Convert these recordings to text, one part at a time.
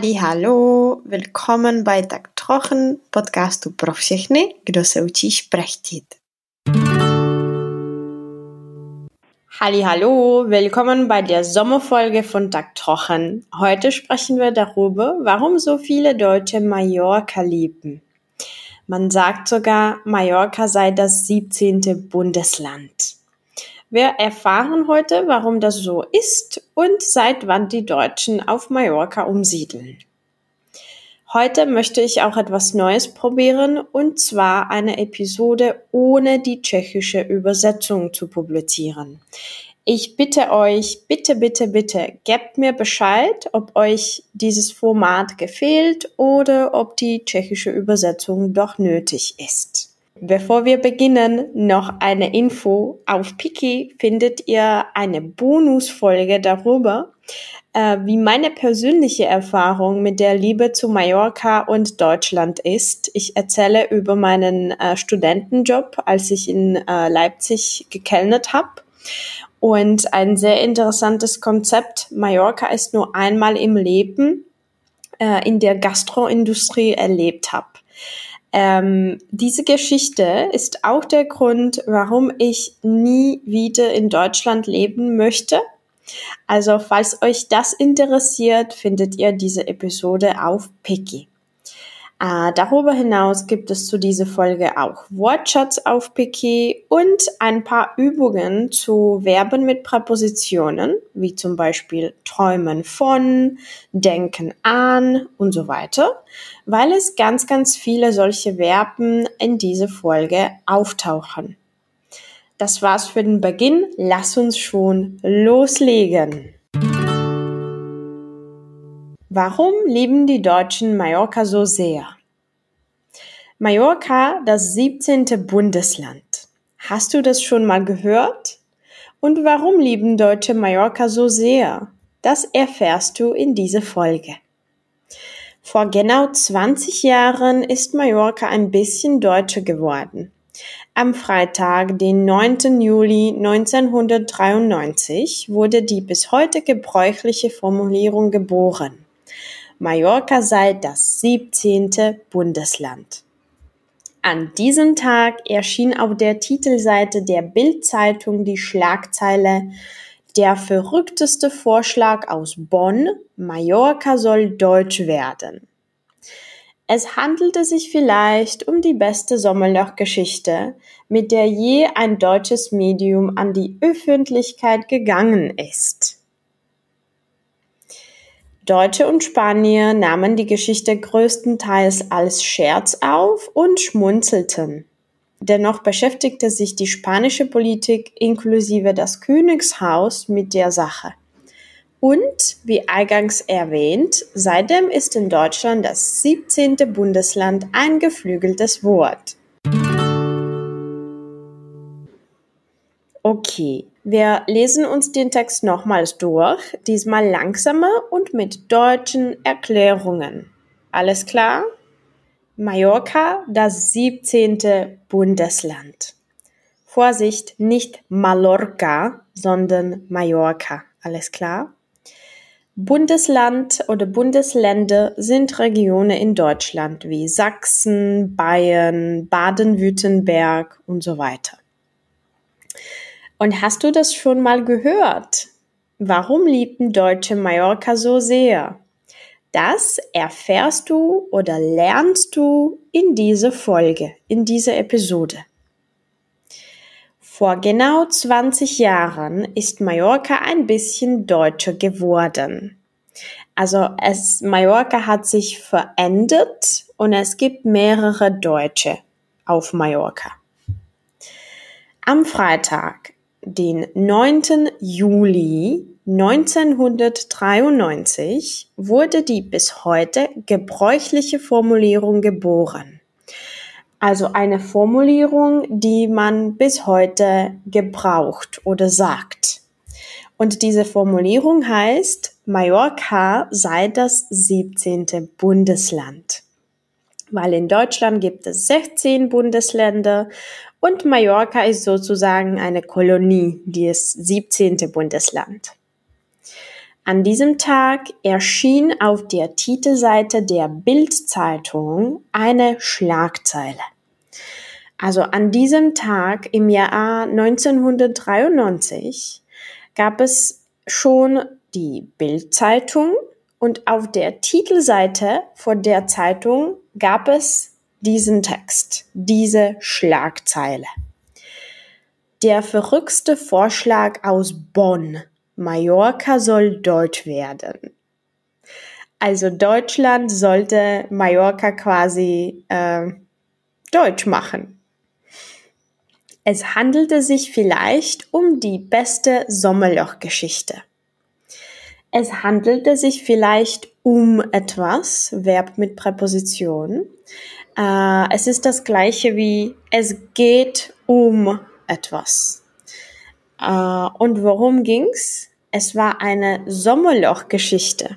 Halli, hallo, willkommen bei Tak Trochen, podcastu pro všechny, kdo se učí šprechtit. Halli, hallo, willkommen bei der Sommerfolge von Tak Trochen. Heute sprechen wir darüber, warum so viele Deutsche Mallorca lieben. Man sagt sogar, Mallorca sei das 17. Bundesland. Wir erfahren heute, warum das so ist und seit wann die Deutschen auf Mallorca umsiedeln. Heute möchte ich auch etwas Neues probieren und zwar eine Episode ohne die tschechische Übersetzung zu publizieren. Ich bitte euch, bitte, bitte, bitte, gebt mir Bescheid, ob euch dieses Format gefällt oder ob die tschechische Übersetzung doch nötig ist. Bevor wir beginnen, noch eine Info. Auf Piki findet ihr eine Bonusfolge darüber, äh, wie meine persönliche Erfahrung mit der Liebe zu Mallorca und Deutschland ist. Ich erzähle über meinen äh, Studentenjob, als ich in äh, Leipzig gekellnet habe. Und ein sehr interessantes Konzept. Mallorca ist nur einmal im Leben äh, in der Gastroindustrie erlebt habe. Ähm, diese Geschichte ist auch der Grund, warum ich nie wieder in Deutschland leben möchte. Also falls euch das interessiert, findet ihr diese Episode auf Piki. Äh, darüber hinaus gibt es zu dieser Folge auch Wortschatz auf Piki und ein paar Übungen zu Verben mit Präpositionen, wie zum Beispiel träumen von, denken an und so weiter, weil es ganz, ganz viele solche Verben in dieser Folge auftauchen. Das war's für den Beginn. Lass uns schon loslegen. Warum lieben die Deutschen Mallorca so sehr? Mallorca, das 17. Bundesland. Hast du das schon mal gehört? Und warum lieben Deutsche Mallorca so sehr? Das erfährst du in dieser Folge. Vor genau 20 Jahren ist Mallorca ein bisschen deutscher geworden. Am Freitag, den 9. Juli 1993, wurde die bis heute gebräuchliche Formulierung geboren. Mallorca sei das 17. Bundesland. An diesem Tag erschien auf der Titelseite der Bildzeitung die Schlagzeile Der verrückteste Vorschlag aus Bonn, Mallorca soll deutsch werden. Es handelte sich vielleicht um die beste Sommerlochgeschichte, mit der je ein deutsches Medium an die Öffentlichkeit gegangen ist. Deutsche und Spanier nahmen die Geschichte größtenteils als Scherz auf und schmunzelten. Dennoch beschäftigte sich die spanische Politik inklusive das Königshaus mit der Sache. Und, wie eingangs erwähnt, seitdem ist in Deutschland das 17. Bundesland ein geflügeltes Wort. Okay, wir lesen uns den Text nochmals durch, diesmal langsamer und mit deutschen Erklärungen. Alles klar? Mallorca, das 17. Bundesland. Vorsicht, nicht Mallorca, sondern Mallorca. Alles klar? Bundesland oder Bundesländer sind Regionen in Deutschland wie Sachsen, Bayern, Baden-Württemberg und so weiter. Und hast du das schon mal gehört? Warum liebten Deutsche Mallorca so sehr? Das erfährst du oder lernst du in dieser Folge, in dieser Episode. Vor genau 20 Jahren ist Mallorca ein bisschen deutscher geworden. Also es, Mallorca hat sich verändert und es gibt mehrere Deutsche auf Mallorca. Am Freitag, den 9. Juli 1993 wurde die bis heute gebräuchliche Formulierung geboren. Also eine Formulierung, die man bis heute gebraucht oder sagt. Und diese Formulierung heißt, Mallorca sei das 17. Bundesland. Weil in Deutschland gibt es 16 Bundesländer und Mallorca ist sozusagen eine Kolonie, ist 17. Bundesland. An diesem Tag erschien auf der Titelseite der Bildzeitung eine Schlagzeile. Also an diesem Tag im Jahr 1993 gab es schon die Bildzeitung und auf der Titelseite von der Zeitung gab es diesen Text, diese Schlagzeile. Der verrückte Vorschlag aus Bonn. Mallorca soll deutsch werden. Also Deutschland sollte Mallorca quasi äh, deutsch machen. Es handelte sich vielleicht um die beste Sommerlochgeschichte. Es handelte sich vielleicht um etwas, Verb mit Präposition. Äh, es ist das gleiche wie es geht um etwas. Äh, und worum ging's? Es war eine Sommerloch-Geschichte.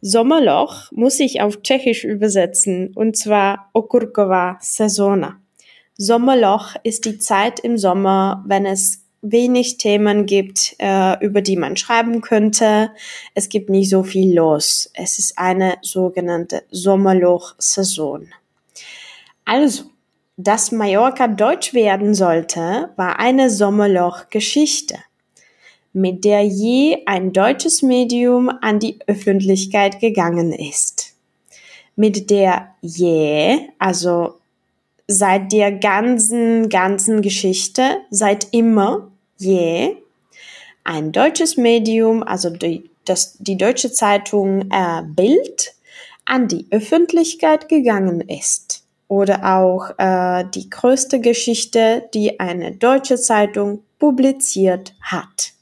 Sommerloch muss ich auf Tschechisch übersetzen, und zwar Okurkova Sezona. Sommerloch ist die Zeit im Sommer, wenn es wenig Themen gibt, äh, über die man schreiben könnte. Es gibt nicht so viel los. Es ist eine sogenannte Sommerloch-Saison. Also, dass Mallorca deutsch werden sollte, war eine Sommerloch-Geschichte mit der je ein deutsches Medium an die Öffentlichkeit gegangen ist. Mit der je, also seit der ganzen, ganzen Geschichte, seit immer, je, ein deutsches Medium, also die, das, die deutsche Zeitung äh, Bild, an die Öffentlichkeit gegangen ist. Oder auch äh, die größte Geschichte, die eine deutsche Zeitung publiziert hat.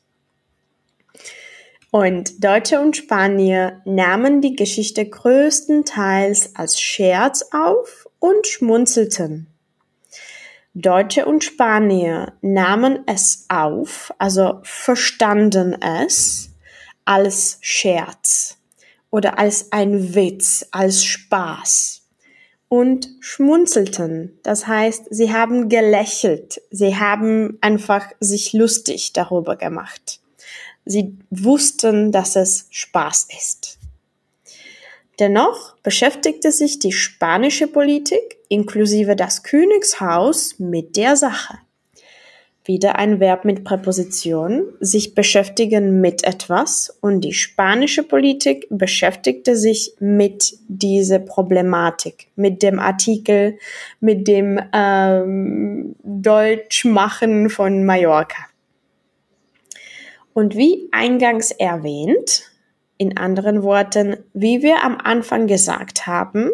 Und Deutsche und Spanier nahmen die Geschichte größtenteils als Scherz auf und schmunzelten. Deutsche und Spanier nahmen es auf, also verstanden es als Scherz oder als ein Witz, als Spaß und schmunzelten. Das heißt, sie haben gelächelt, sie haben einfach sich lustig darüber gemacht. Sie wussten, dass es Spaß ist. Dennoch beschäftigte sich die spanische Politik inklusive das Königshaus mit der Sache. Wieder ein Verb mit Präposition, sich beschäftigen mit etwas. Und die spanische Politik beschäftigte sich mit dieser Problematik, mit dem Artikel, mit dem ähm, Deutschmachen von Mallorca. Und wie eingangs erwähnt, in anderen Worten, wie wir am Anfang gesagt haben,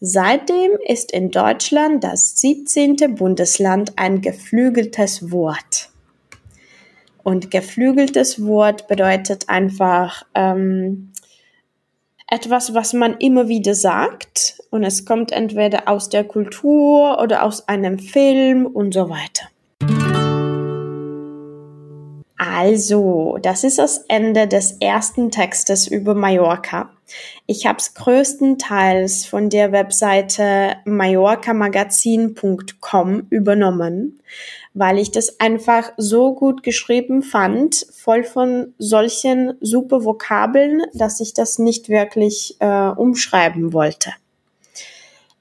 seitdem ist in Deutschland das 17. Bundesland ein geflügeltes Wort. Und geflügeltes Wort bedeutet einfach ähm, etwas, was man immer wieder sagt und es kommt entweder aus der Kultur oder aus einem Film und so weiter. Also, das ist das Ende des ersten Textes über Mallorca. Ich habe es größtenteils von der Webseite mallorcamagazin.com übernommen, weil ich das einfach so gut geschrieben fand, voll von solchen super Vokabeln, dass ich das nicht wirklich äh, umschreiben wollte.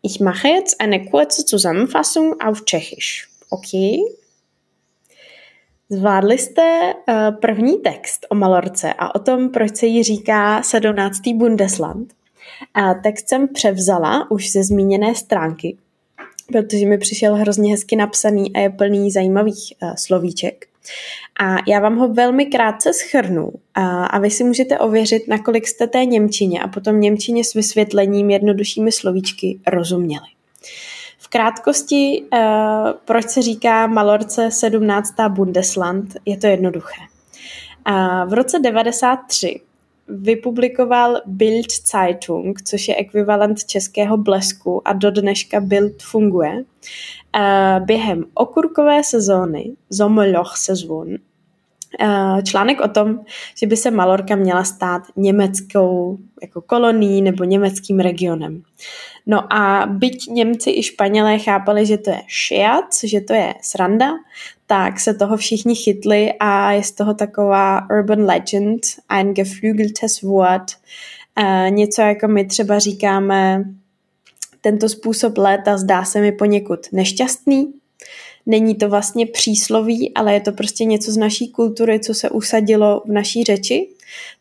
Ich mache jetzt eine kurze Zusammenfassung auf Tschechisch. Okay? Zvládli jste uh, první text o Malorce a o tom, proč se jí říká 17. Bundesland. A text jsem převzala už ze zmíněné stránky, protože mi přišel hrozně hezky napsaný a je plný zajímavých uh, slovíček. A já vám ho velmi krátce schrnu a, a vy si můžete ověřit, nakolik jste té Němčině a potom Němčině s vysvětlením jednoduššími slovíčky rozuměli krátkosti, uh, proč se říká Malorce 17. Bundesland, je to jednoduché. Uh, v roce 93 vypublikoval Bild Zeitung, což je ekvivalent českého blesku a do dneška Bild funguje, uh, během okurkové sezóny, Sommerloch sezon, uh, článek o tom, že by se Malorka měla stát německou jako kolonií nebo německým regionem. No a byť Němci i Španělé chápali, že to je šiac, že to je sranda, tak se toho všichni chytli a je z toho taková urban legend, ein geflügeltes Wort, uh, něco jako my třeba říkáme, tento způsob léta zdá se mi poněkud nešťastný, Není to vlastně přísloví, ale je to prostě něco z naší kultury, co se usadilo v naší řeči.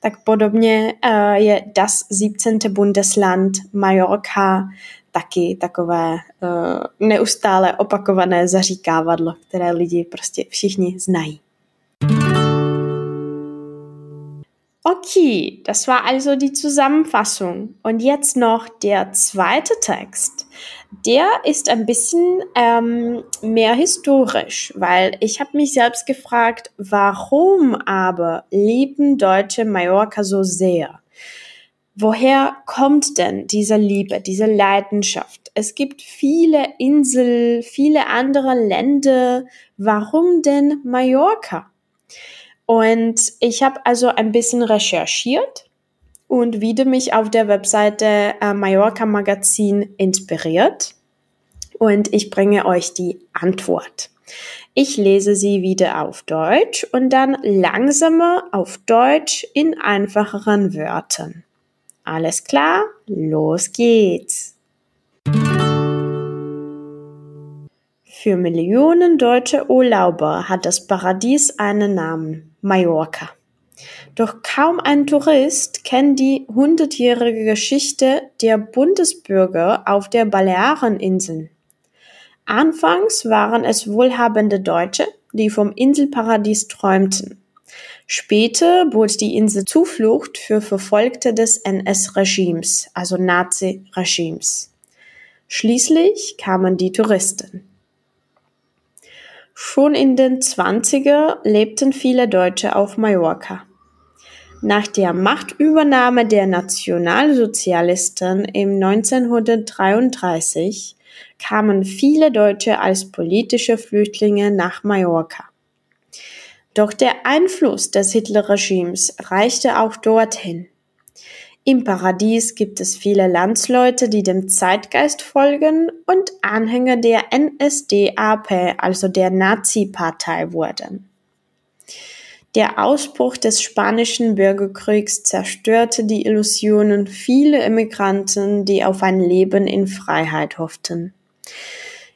Tak podobně uh, je Das 17. Bundesland Mallorca taky takové uh, neustále opakované zaříkávadlo, které lidi prostě všichni znají. Okay, das war also die Zusammenfassung. Und jetzt noch der zweite Text. Der ist ein bisschen ähm, mehr historisch, weil ich habe mich selbst gefragt, warum aber lieben Deutsche Mallorca so sehr? Woher kommt denn diese Liebe, diese Leidenschaft? Es gibt viele Inseln, viele andere Länder. Warum denn Mallorca? Und ich habe also ein bisschen recherchiert und wieder mich auf der Webseite äh, Mallorca Magazin inspiriert. Und ich bringe euch die Antwort. Ich lese sie wieder auf Deutsch und dann langsamer auf Deutsch in einfacheren Wörtern. Alles klar? Los geht's! Für Millionen deutsche Urlauber hat das Paradies einen Namen, Mallorca. Doch kaum ein Tourist kennt die hundertjährige Geschichte der Bundesbürger auf der Baleareninseln. Anfangs waren es wohlhabende Deutsche, die vom Inselparadies träumten. Später bot die Insel Zuflucht für Verfolgte des NS-Regimes, also Nazi-Regimes. Schließlich kamen die Touristen. Schon in den 20er lebten viele Deutsche auf Mallorca. Nach der Machtübernahme der Nationalsozialisten im 1933 kamen viele Deutsche als politische Flüchtlinge nach Mallorca. Doch der Einfluss des Hitlerregimes reichte auch dorthin. Im Paradies gibt es viele Landsleute, die dem Zeitgeist folgen und Anhänger der NSDAP, also der Nazi-Partei wurden. Der Ausbruch des spanischen Bürgerkriegs zerstörte die Illusionen vieler Immigranten, die auf ein Leben in Freiheit hofften.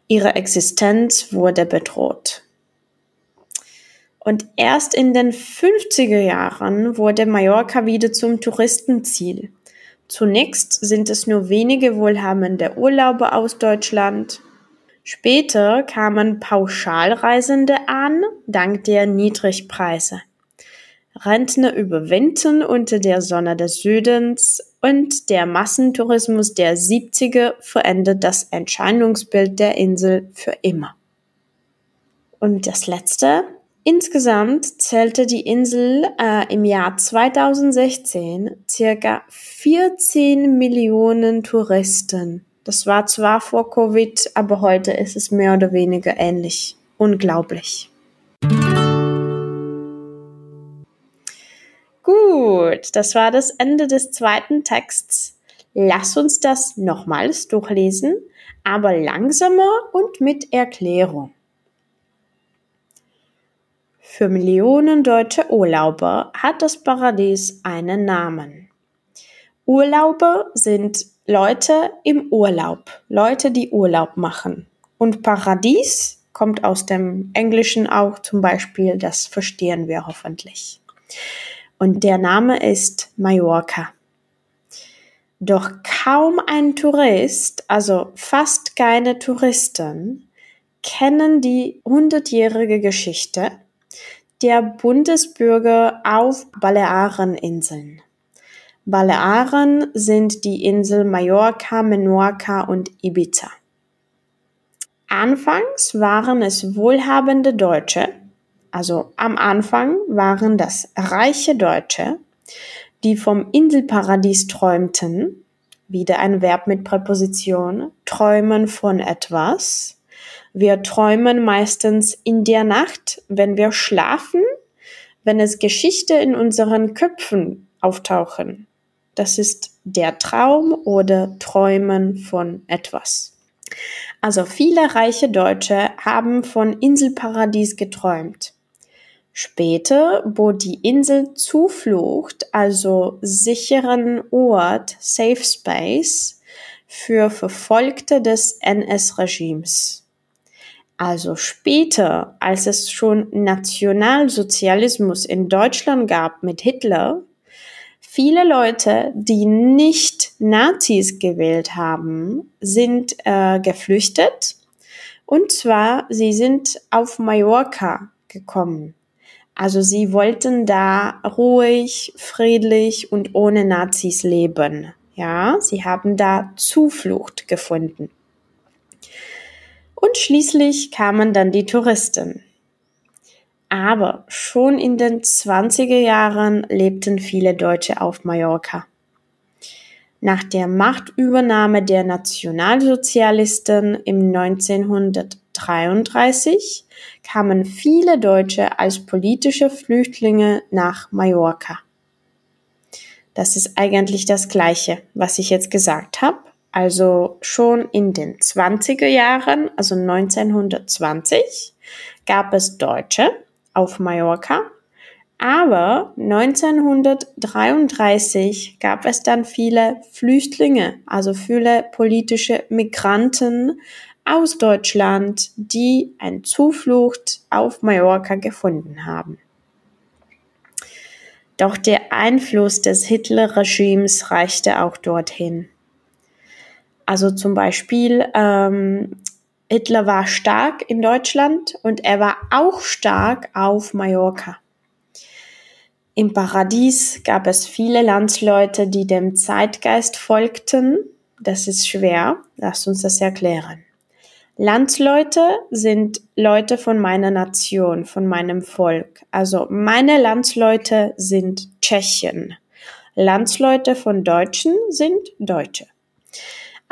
Ihre Existenz wurde bedroht. Und erst in den 50er Jahren wurde Mallorca wieder zum Touristenziel. Zunächst sind es nur wenige wohlhabende Urlauber aus Deutschland. Später kamen Pauschalreisende an, dank der Niedrigpreise. Rentner überwintern unter der Sonne des Südens und der Massentourismus der 70er verändert das Entscheidungsbild der Insel für immer. Und das letzte, Insgesamt zählte die Insel äh, im Jahr 2016 circa 14 Millionen Touristen. Das war zwar vor Covid, aber heute ist es mehr oder weniger ähnlich. Unglaublich. Gut, das war das Ende des zweiten Texts. Lass uns das nochmals durchlesen, aber langsamer und mit Erklärung. Für Millionen deutsche Urlauber hat das Paradies einen Namen. Urlauber sind Leute im Urlaub, Leute, die Urlaub machen. Und Paradies kommt aus dem Englischen auch zum Beispiel, das verstehen wir hoffentlich. Und der Name ist Mallorca. Doch kaum ein Tourist, also fast keine Touristen, kennen die hundertjährige Geschichte der Bundesbürger auf Baleareninseln. Balearen sind die Insel Mallorca, Menorca und Ibiza. Anfangs waren es wohlhabende Deutsche, also am Anfang waren das reiche Deutsche, die vom Inselparadies träumten, wieder ein Verb mit Präposition, träumen von etwas, wir träumen meistens in der Nacht, wenn wir schlafen, wenn es Geschichte in unseren Köpfen auftauchen. Das ist der Traum oder Träumen von etwas. Also viele reiche Deutsche haben von Inselparadies geträumt. Später bot die Insel Zuflucht, also sicheren Ort, Safe Space, für Verfolgte des NS-Regimes. Also später, als es schon Nationalsozialismus in Deutschland gab mit Hitler, viele Leute, die nicht Nazis gewählt haben, sind äh, geflüchtet. Und zwar, sie sind auf Mallorca gekommen. Also sie wollten da ruhig, friedlich und ohne Nazis leben. Ja, sie haben da Zuflucht gefunden. Und schließlich kamen dann die Touristen. Aber schon in den 20er Jahren lebten viele Deutsche auf Mallorca. Nach der Machtübernahme der Nationalsozialisten im 1933 kamen viele Deutsche als politische Flüchtlinge nach Mallorca. Das ist eigentlich das Gleiche, was ich jetzt gesagt habe. Also schon in den 20er Jahren, also 1920, gab es Deutsche auf Mallorca, aber 1933 gab es dann viele Flüchtlinge, also viele politische Migranten aus Deutschland, die eine Zuflucht auf Mallorca gefunden haben. Doch der Einfluss des Hitler-Regimes reichte auch dorthin. Also zum Beispiel, ähm, Hitler war stark in Deutschland und er war auch stark auf Mallorca. Im Paradies gab es viele Landsleute, die dem Zeitgeist folgten. Das ist schwer. Lasst uns das erklären. Landsleute sind Leute von meiner Nation, von meinem Volk. Also meine Landsleute sind Tschechen. Landsleute von Deutschen sind Deutsche.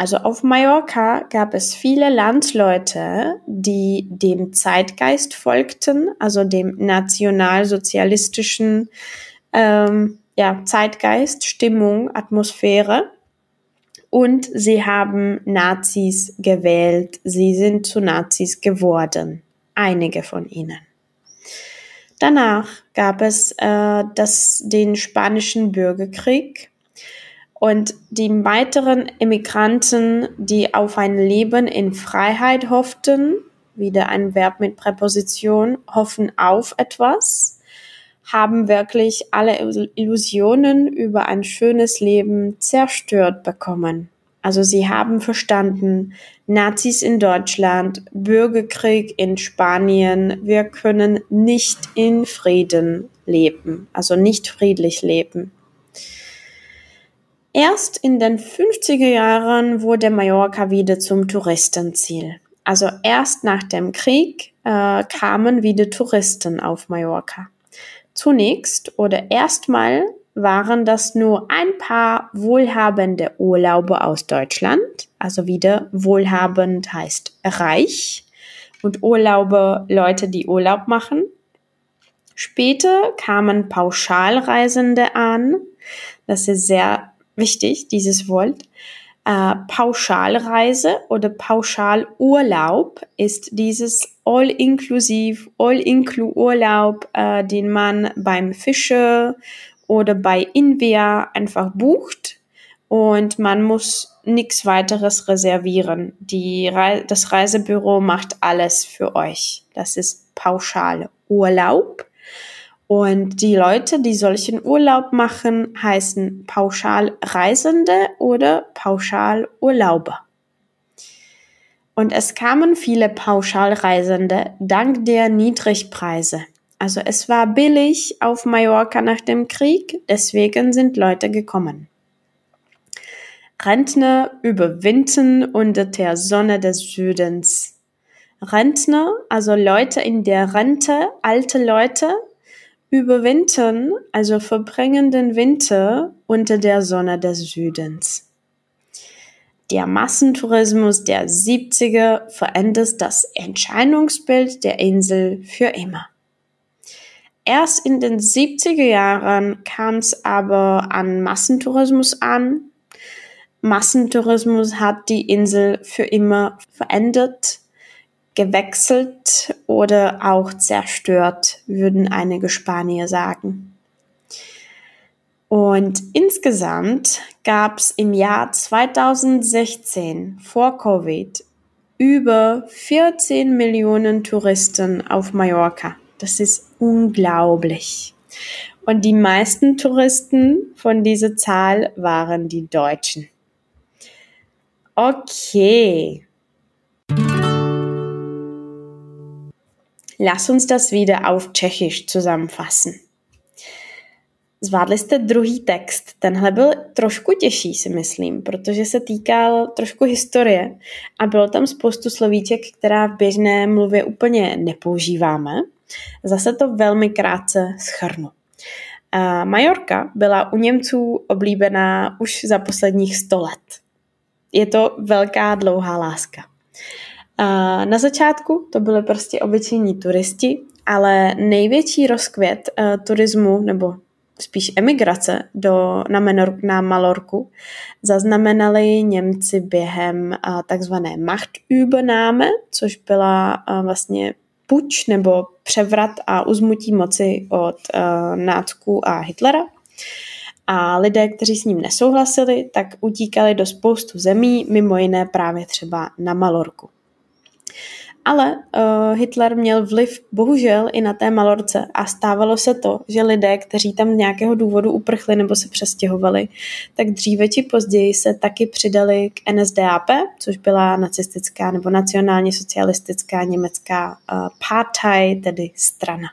Also auf Mallorca gab es viele Landsleute, die dem Zeitgeist folgten, also dem nationalsozialistischen ähm, ja, Zeitgeist, Stimmung, Atmosphäre und sie haben Nazis gewählt. Sie sind zu Nazis geworden. Einige von ihnen. Danach gab es äh, das, den spanischen Bürgerkrieg und die weiteren Immigranten, die auf ein Leben in Freiheit hofften, wieder ein Verb mit Präposition, hoffen auf etwas, haben wirklich alle Illusionen über ein schönes Leben zerstört bekommen. Also sie haben verstanden, Nazis in Deutschland, Bürgerkrieg in Spanien, wir können nicht in Frieden leben, also nicht friedlich leben. Erst in den 50er Jahren wurde Mallorca wieder zum Touristenziel. Also erst nach dem Krieg äh, kamen wieder Touristen auf Mallorca. Zunächst oder erstmal waren das nur ein paar wohlhabende Urlauber aus Deutschland. Also wieder wohlhabend heißt reich und Urlauber Leute, die Urlaub machen. Später kamen Pauschalreisende an. Das ist sehr wichtig, dieses Wort. Äh, Pauschalreise oder Pauschalurlaub ist dieses All-Inclusive, All-Inclu-Urlaub, äh, den man beim Fischer oder bei Invia einfach bucht und man muss nichts weiteres reservieren. Die Re das Reisebüro macht alles für euch. Das ist Pauschalurlaub. Und die Leute, die solchen Urlaub machen, heißen Pauschalreisende oder Pauschalurlauber. Und es kamen viele Pauschalreisende dank der Niedrigpreise. Also es war billig auf Mallorca nach dem Krieg, deswegen sind Leute gekommen. Rentner überwinden unter der Sonne des Südens. Rentner, also Leute in der Rente, alte Leute, überwintern, also verbringen den Winter unter der Sonne des Südens. Der Massentourismus der 70er verändert das Entscheidungsbild der Insel für immer. Erst in den 70er Jahren kam es aber an Massentourismus an. Massentourismus hat die Insel für immer verändert, gewechselt oder auch zerstört, würden einige Spanier sagen. Und insgesamt gab es im Jahr 2016 vor Covid über 14 Millionen Touristen auf Mallorca. Das ist unglaublich. Und die meisten Touristen von dieser Zahl waren die Deutschen. Okay. Lass uns das wieder auf Tschechisch zusammenfassen. Zvládli jste druhý text. Tenhle byl trošku těžší, si myslím, protože se týkal trošku historie a bylo tam spoustu slovíček, která v běžné mluvě úplně nepoužíváme. Zase to velmi krátce schrnu. Majorka byla u Němců oblíbená už za posledních sto let. Je to velká dlouhá láska. Na začátku to byly prostě obyčejní turisti, ale největší rozkvět turismu nebo spíš emigrace do, na, Menor, na Malorku zaznamenali Němci během takzvané Machtübernahme, což byla vlastně puč nebo převrat a uzmutí moci od uh, a Hitlera. A lidé, kteří s ním nesouhlasili, tak utíkali do spoustu zemí, mimo jiné právě třeba na Malorku. Ale uh, Hitler měl vliv bohužel i na té Malorce a stávalo se to, že lidé, kteří tam z nějakého důvodu uprchli nebo se přestěhovali, tak dříve či později se taky přidali k NSDAP, což byla nacistická nebo nacionálně socialistická německá uh, Partei, tedy strana.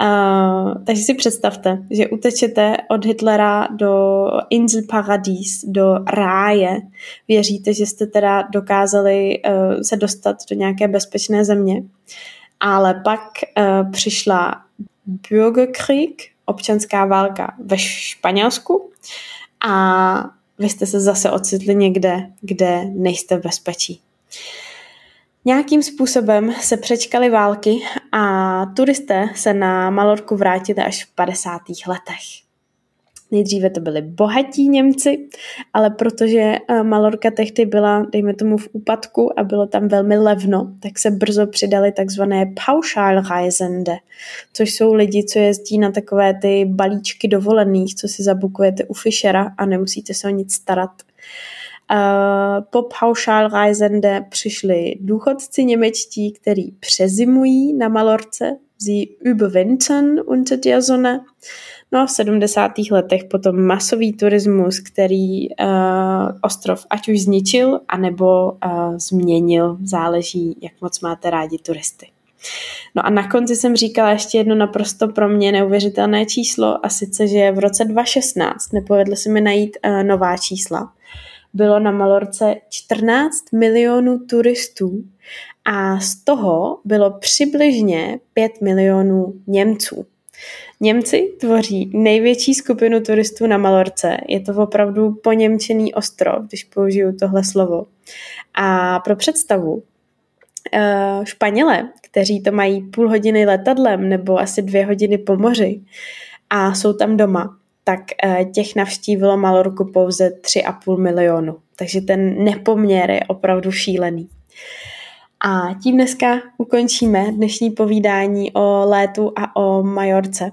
Uh, takže si představte, že utečete od Hitlera do Insel Paradis, do ráje. Věříte, že jste teda dokázali uh, se dostat do nějaké bezpečné země. Ale pak uh, přišla Bürgerkrieg, občanská válka ve Španělsku a vy jste se zase ocitli někde, kde nejste v bezpečí. Nějakým způsobem se přečkaly války a turisté se na Malorku vrátili až v 50. letech. Nejdříve to byli bohatí Němci, ale protože eh, Malorka tehdy byla, dejme tomu, v úpadku a bylo tam velmi levno, tak se brzo přidali takzvané Pauschalreisende, což jsou lidi, co jezdí na takové ty balíčky dovolených, co si zabukujete u Fischera a nemusíte se o nic starat. Uh, po paušálreisende přišli důchodci němečtí, kteří přezimují na Malorce, sie überwintern unter der Sonne. No a v 70. letech potom masový turismus, který uh, ostrov ať už zničil, anebo uh, změnil, záleží, jak moc máte rádi turisty. No a na konci jsem říkala ještě jedno naprosto pro mě neuvěřitelné číslo a sice, že v roce 2016 nepovedlo se mi najít uh, nová čísla, bylo na Malorce 14 milionů turistů a z toho bylo přibližně 5 milionů Němců. Němci tvoří největší skupinu turistů na Malorce. Je to opravdu poněmčený ostrov, když použiju tohle slovo. A pro představu, eh, Španěle, kteří to mají půl hodiny letadlem nebo asi dvě hodiny po moři a jsou tam doma, tak eh, těch navštívilo Malorku pouze 3,5 milionu. Takže ten nepoměr je opravdu šílený. A tím dneska ukončíme dnešní povídání o létu a o Majorce.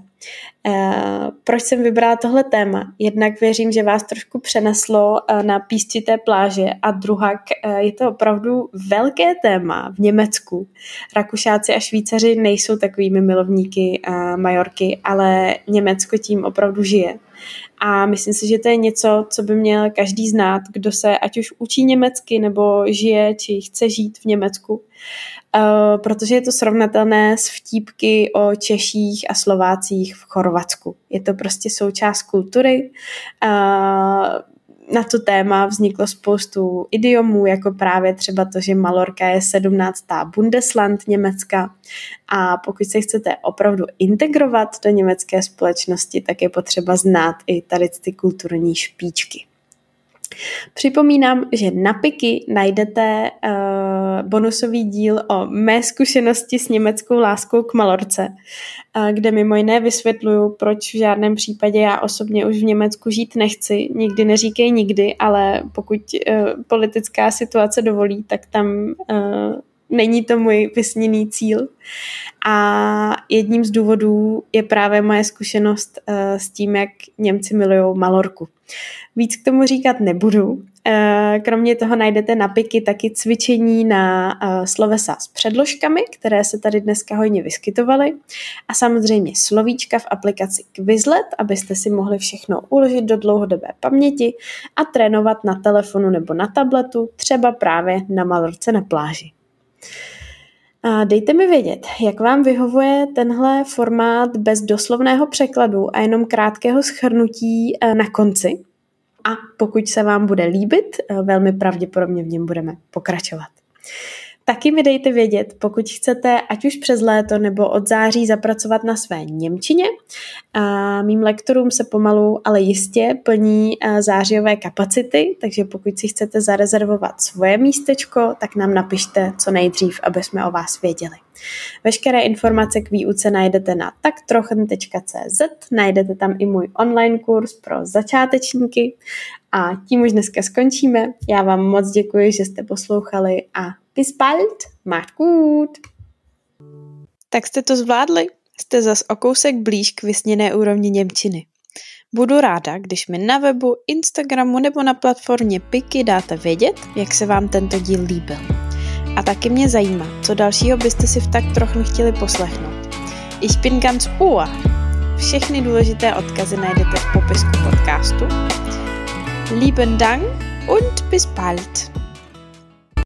Eh, proč jsem vybrala tohle téma? Jednak věřím, že vás trošku přeneslo eh, na písčité pláže a druhak eh, je to opravdu velké téma v Německu. Rakušáci a Švýcaři nejsou takovými milovníky Majorky, ale Německo tím opravdu žije. A myslím si, že to je něco, co by měl každý znát, kdo se ať už učí německy nebo žije či chce žít v Německu. Uh, protože je to srovnatelné s vtípky o Češích a Slovácích v Chorvatsku. Je to prostě součást kultury. Uh, na to téma vzniklo spoustu idiomů, jako právě třeba to, že Malorka je 17. Bundesland Německa a pokud se chcete opravdu integrovat do německé společnosti, tak je potřeba znát i tady ty kulturní špičky. Připomínám, že na Piky najdete uh, bonusový díl o mé zkušenosti s německou láskou k Malorce, uh, kde mimo jiné vysvětluju, proč v žádném případě já osobně už v Německu žít nechci. Nikdy neříkej nikdy, ale pokud uh, politická situace dovolí, tak tam uh, není to můj vysněný cíl. A jedním z důvodů je právě moje zkušenost uh, s tím, jak Němci milují Malorku. Víc k tomu říkat nebudu. Eh, kromě toho najdete na Piky taky cvičení na eh, slovesa s předložkami, které se tady dneska hodně vyskytovaly. A samozřejmě slovíčka v aplikaci Quizlet, abyste si mohli všechno uložit do dlouhodobé paměti a trénovat na telefonu nebo na tabletu, třeba právě na malorce na pláži. A dejte mi vědět, jak vám vyhovuje tenhle formát bez doslovného překladu a jenom krátkého schrnutí eh, na konci. A pokud se vám bude líbit, eh, velmi pravděpodobně v něm budeme pokračovat. Taky mi dejte vědět, pokud chcete, ať už přes léto nebo od září zapracovat na své Němčině. A mým lektorům se pomalu, ale jistě plní zářijové kapacity, takže pokud si chcete zarezervovat svoje místečko, tak nám napište co nejdřív, aby jsme o vás věděli. Veškeré informace k výuce najdete na taktrochen.cz, najdete tam i můj online kurz pro začátečníky a tím už dneska skončíme. Já vám moc děkuji, že jste poslouchali a bis bald, macht gut. Tak jste to zvládli? Jste zas o kousek blíž k vysněné úrovni Němčiny. Budu ráda, když mi na webu, Instagramu nebo na platformě Piky dáte vědět, jak se vám tento díl líbil. A taky mě zajímá, co dalšího byste si v tak trochu chtěli poslechnout. Ich bin ganz Ohr. Všechny důležité odkazy najdete v popisku podcastu. Lieben Dank und bis bald.